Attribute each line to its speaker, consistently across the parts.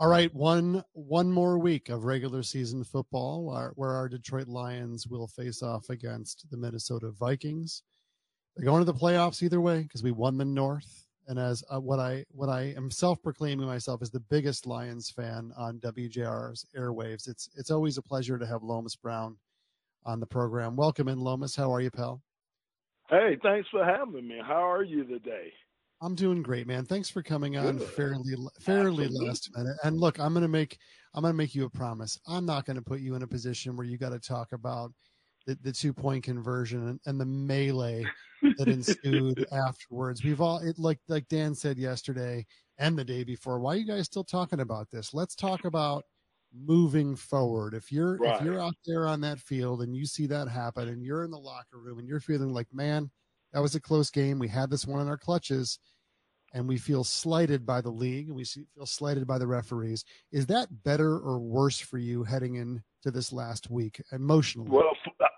Speaker 1: All right, one one more week of regular season football, where, where our Detroit Lions will face off against the Minnesota Vikings. They're going to the playoffs either way because we won the North. And as uh, what I what I am self proclaiming myself as the biggest Lions fan on WJR's airwaves, it's it's always a pleasure to have Lomas Brown on the program. Welcome in, Lomas. How are you, pal?
Speaker 2: Hey, thanks for having me. How are you today?
Speaker 1: I'm doing great, man. Thanks for coming on Good. fairly fairly Absolutely. last minute. And look, I'm gonna make I'm gonna make you a promise. I'm not gonna put you in a position where you got to talk about the, the two point conversion and, and, the melee that ensued afterwards. We've all it like like Dan said yesterday and the day before. Why are you guys still talking about this? Let's talk about moving forward. If you're right. if you're out there on that field and you see that happen and you're in the locker room and you're feeling like, man, that was a close game. We had this one in our clutches and we feel slighted by the league and we feel slighted by the referees. Is that better or worse for you heading into this last week emotionally?
Speaker 2: Well,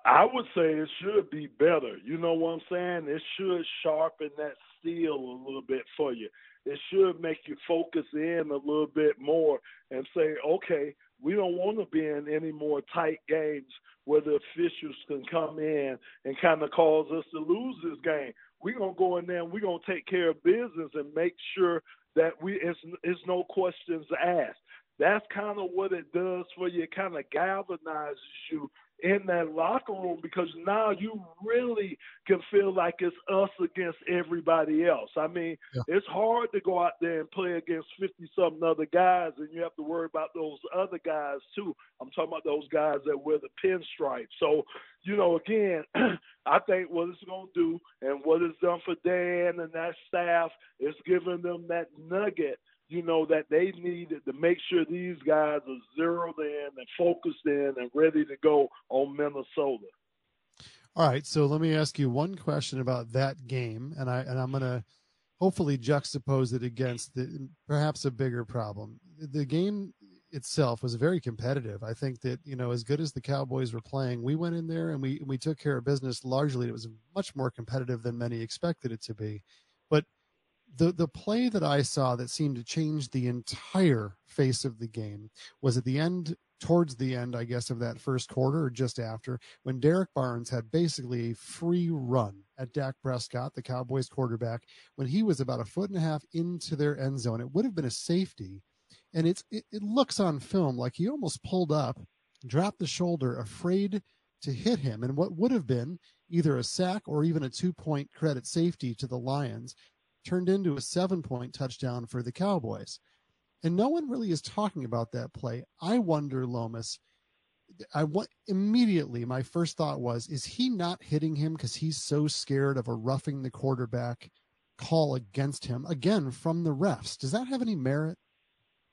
Speaker 2: I would say it should be better. You know what I'm saying? It should sharpen that steel a little bit for you. It should make you focus in a little bit more and say, okay, we don't want to be in any more tight games where the officials can come in and kind of cause us to lose this game. We're gonna go in there and we're gonna take care of business and make sure that we it's, it's no questions asked. That's kind of what it does for you. It kind of galvanizes you in that locker room because now you really can feel like it's us against everybody else. I mean, yeah. it's hard to go out there and play against 50 something other guys and you have to worry about those other guys too. I'm talking about those guys that wear the pinstripe. So, you know, again, I think what it's going to do and what it's done for Dan and that staff is giving them that nugget – you know, that they needed to make sure these guys are zeroed in focused in and ready to go on Minnesota.
Speaker 1: All right, so let me ask you one question about that game, and I and I'm going to hopefully juxtapose it against the perhaps a bigger problem. The game itself was very competitive. I think that you know, as good as the Cowboys were playing, we went in there and we we took care of business. Largely, it was much more competitive than many expected it to be. But the the play that I saw that seemed to change the entire face of the game was at the end towards the end, I guess, of that first quarter or just after, when Derrick Barnes had basically a free run at Dak Prescott, the Cowboys quarterback, when he was about a foot and a half into their end zone. It would have been a safety. And it's it, it looks on film like he almost pulled up, dropped the shoulder, afraid to hit him. And what would have been either a sack or even a two point credit safety to the Lions turned into a seven point touchdown for the Cowboys. And no one really is talking about that play. I wonder, Lomas, I want immediately my first thought was, is he not hitting him because he's so scared of a roughing the quarterback call against him again from the refs? Does that have any merit?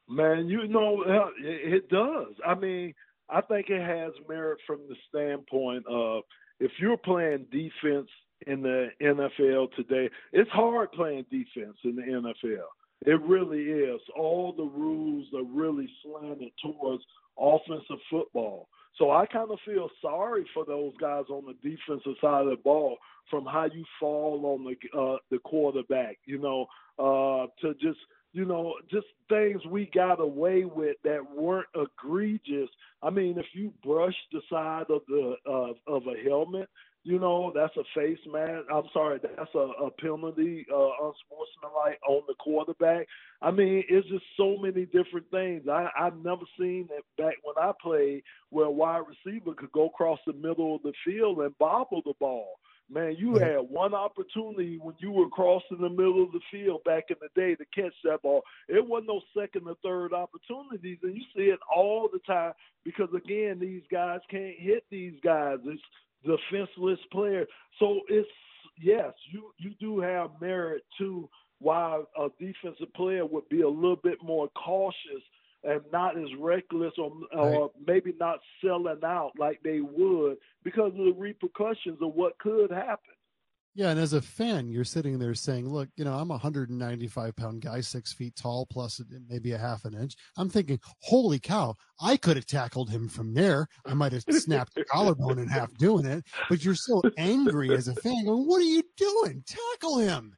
Speaker 2: Man, you know, it does. I mean, I think it has merit from the standpoint of if you're playing defense in the NFL today. It's hard playing defense in the NFL. It really is. All the rules are really slanted towards offensive football. So I kind of feel sorry for those guys on the defensive side of the ball from how you fall on the uh, the quarterback. You know, uh, to just you know just things we got away with that weren't egregious. I mean, if you brush the side of the uh, of a helmet, you know, that's a face man. I'm sorry, that's a, a penalty, uh, unsportsmanlike on the quarterback. I mean, it's just so many different things. I, I've never seen it back when I played where a wide receiver could go across the middle of the field and bobble the ball. Man, you had one opportunity when you were crossing the middle of the field back in the day to catch that ball. It wasn't no second or third opportunities, and you see it all the time because again, these guys can't hit these guys. It's defenseless player. So it's yes, you you do have merit to why a defensive player would be a little bit more cautious and not as reckless or, or maybe not selling out like they would because of the repercussions of what could happen.
Speaker 1: Yeah, and as a fan, you're sitting there saying, "Look, you know, I'm a 195 pound guy, six feet tall, plus maybe a half an inch." I'm thinking, "Holy cow! I could have tackled him from there. I might have snapped the collarbone in half doing it." But you're so angry as a fan, going, "What are you doing? Tackle him!"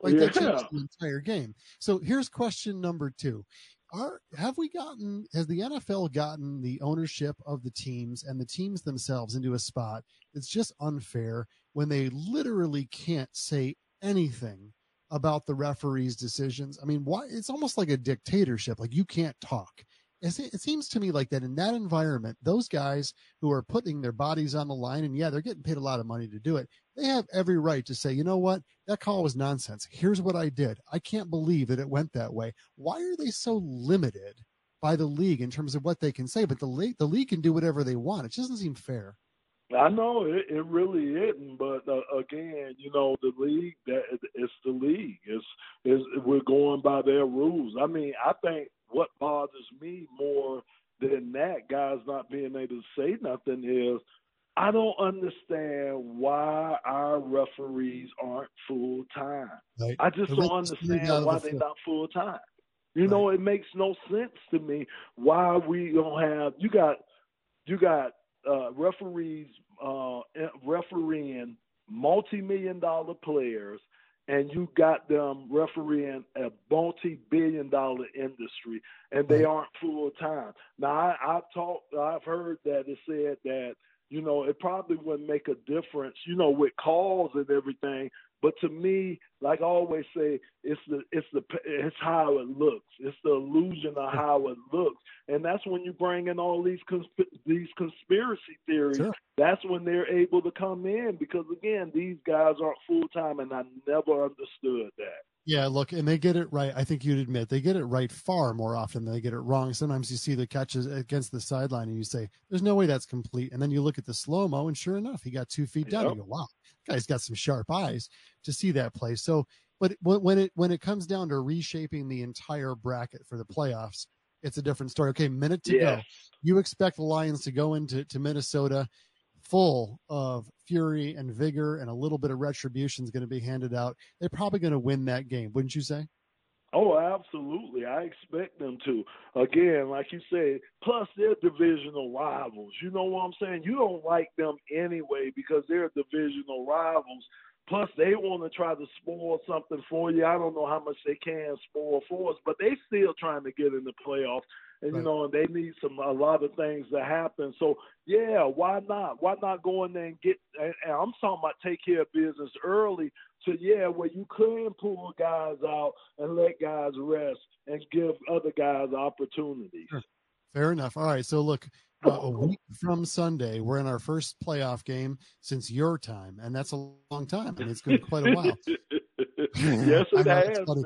Speaker 1: Like yeah. that changed the entire game. So here's question number two: are have we gotten has the NFL gotten the ownership of the teams and the teams themselves into a spot that's just unfair when they literally can't say anything about the referee's decisions? I mean, why it's almost like a dictatorship. Like you can't talk. It seems to me like that in that environment, those guys who are putting their bodies on the line, and yeah, they're getting paid a lot of money to do it. They have every right to say, you know what, that call was nonsense. Here's what I did. I can't believe that it went that way. Why are they so limited by the league in terms of what they can say? But the league, the league can do whatever they want. It just doesn't seem fair.
Speaker 2: I know it, it really isn't, but uh, again, you know, the league that it's the league. It's is we're going by their rules. I mean, I think what bothers me more than that, guys not being able to say nothing is I don't understand why our referees aren't full time. Right. I just don't understand why they're not full time. You right. know, it makes no sense to me why we don't have you got you got uh, referees uh, refereeing multi-million dollar players and you got them refereeing a multi-billion dollar industry and they aren't full time. Now I, I've talked I've heard that it said that, you know, it probably wouldn't make a difference, you know, with calls and everything, but to me, like I always say, it's the it's the it's how it looks. It's the illusion of how it looks, and that's when you bring in all these consp- these conspiracy theories. Sure. That's when they're able to come in because again, these guys aren't full time, and I never understood that.
Speaker 1: Yeah, look, and they get it right. I think you'd admit they get it right far more often than they get it wrong. Sometimes you see the catches against the sideline and you say, "There's no way that's complete," and then you look at the slow mo, and sure enough, he got two feet down. Yep. You go, "Wow, guy's got some sharp eyes to see that play." So, but when it when it comes down to reshaping the entire bracket for the playoffs, it's a different story. Okay, minute to go. You expect the Lions to go into to Minnesota full of fury and vigor and a little bit of retribution is going to be handed out. They're probably going to win that game, wouldn't you say?
Speaker 2: Oh, absolutely. I expect them to. Again, like you said, plus they're divisional rivals. You know what I'm saying? You don't like them anyway because they're divisional rivals. Plus, they want to try to spoil something for you. I don't know how much they can spoil for us, but they still trying to get in the playoffs and right. you know, and they need some a lot of things to happen. So yeah, why not? Why not go in there and get? And, and I'm talking about take care of business early. So yeah, where you can pull guys out and let guys rest and give other guys opportunities. Sure.
Speaker 1: Fair enough. All right. So look, uh, a week from Sunday, we're in our first playoff game since your time, and that's a long time. Mean, it's been quite a while.
Speaker 2: yes, it has been.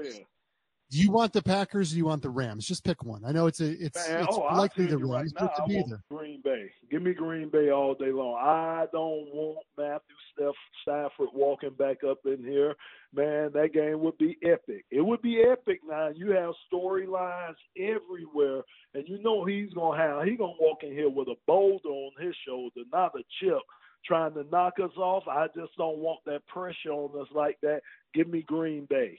Speaker 1: Do you want the Packers? Or do you want the Rams? Just pick one. I know it's a it's, Man, it's oh, likely the Rams, right but
Speaker 2: to either. Green Bay. Give me Green Bay all day long. I don't want Matthew Steph, Stafford walking back up in here. Man, that game would be epic. It would be epic. Now you have storylines everywhere, and you know he's gonna have he's gonna walk in here with a boulder on his shoulder, not a chip trying to knock us off. I just don't want that pressure on us like that. Give me Green Bay.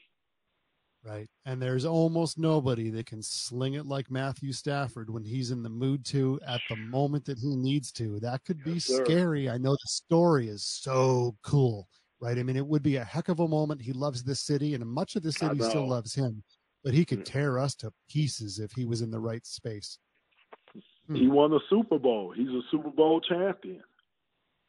Speaker 1: Right. And there's almost nobody that can sling it like Matthew Stafford when he's in the mood to at the moment that he needs to. That could be yes, scary. I know the story is so cool, right? I mean, it would be a heck of a moment. He loves this city, and much of the city still loves him, but he could mm. tear us to pieces if he was in the right space.
Speaker 2: Hmm. He won the Super Bowl. He's a Super Bowl champion.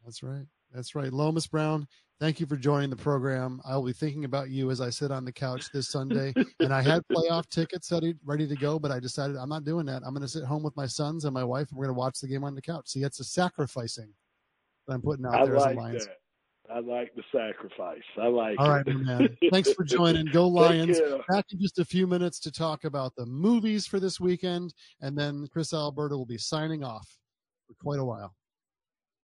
Speaker 1: That's right. That's right. Lomas Brown, thank you for joining the program. I will be thinking about you as I sit on the couch this Sunday. and I had playoff tickets ready, ready to go, but I decided I'm not doing that. I'm going to sit home with my sons and my wife, and we're going to watch the game on the couch. See, that's a sacrificing that I'm putting out I there
Speaker 2: like
Speaker 1: as a Lions.
Speaker 2: That. I like the sacrifice. I like
Speaker 1: All right, man. Thanks for joining. Go Lions. Back in just a few minutes to talk about the movies for this weekend, and then Chris Alberta will be signing off for quite a while.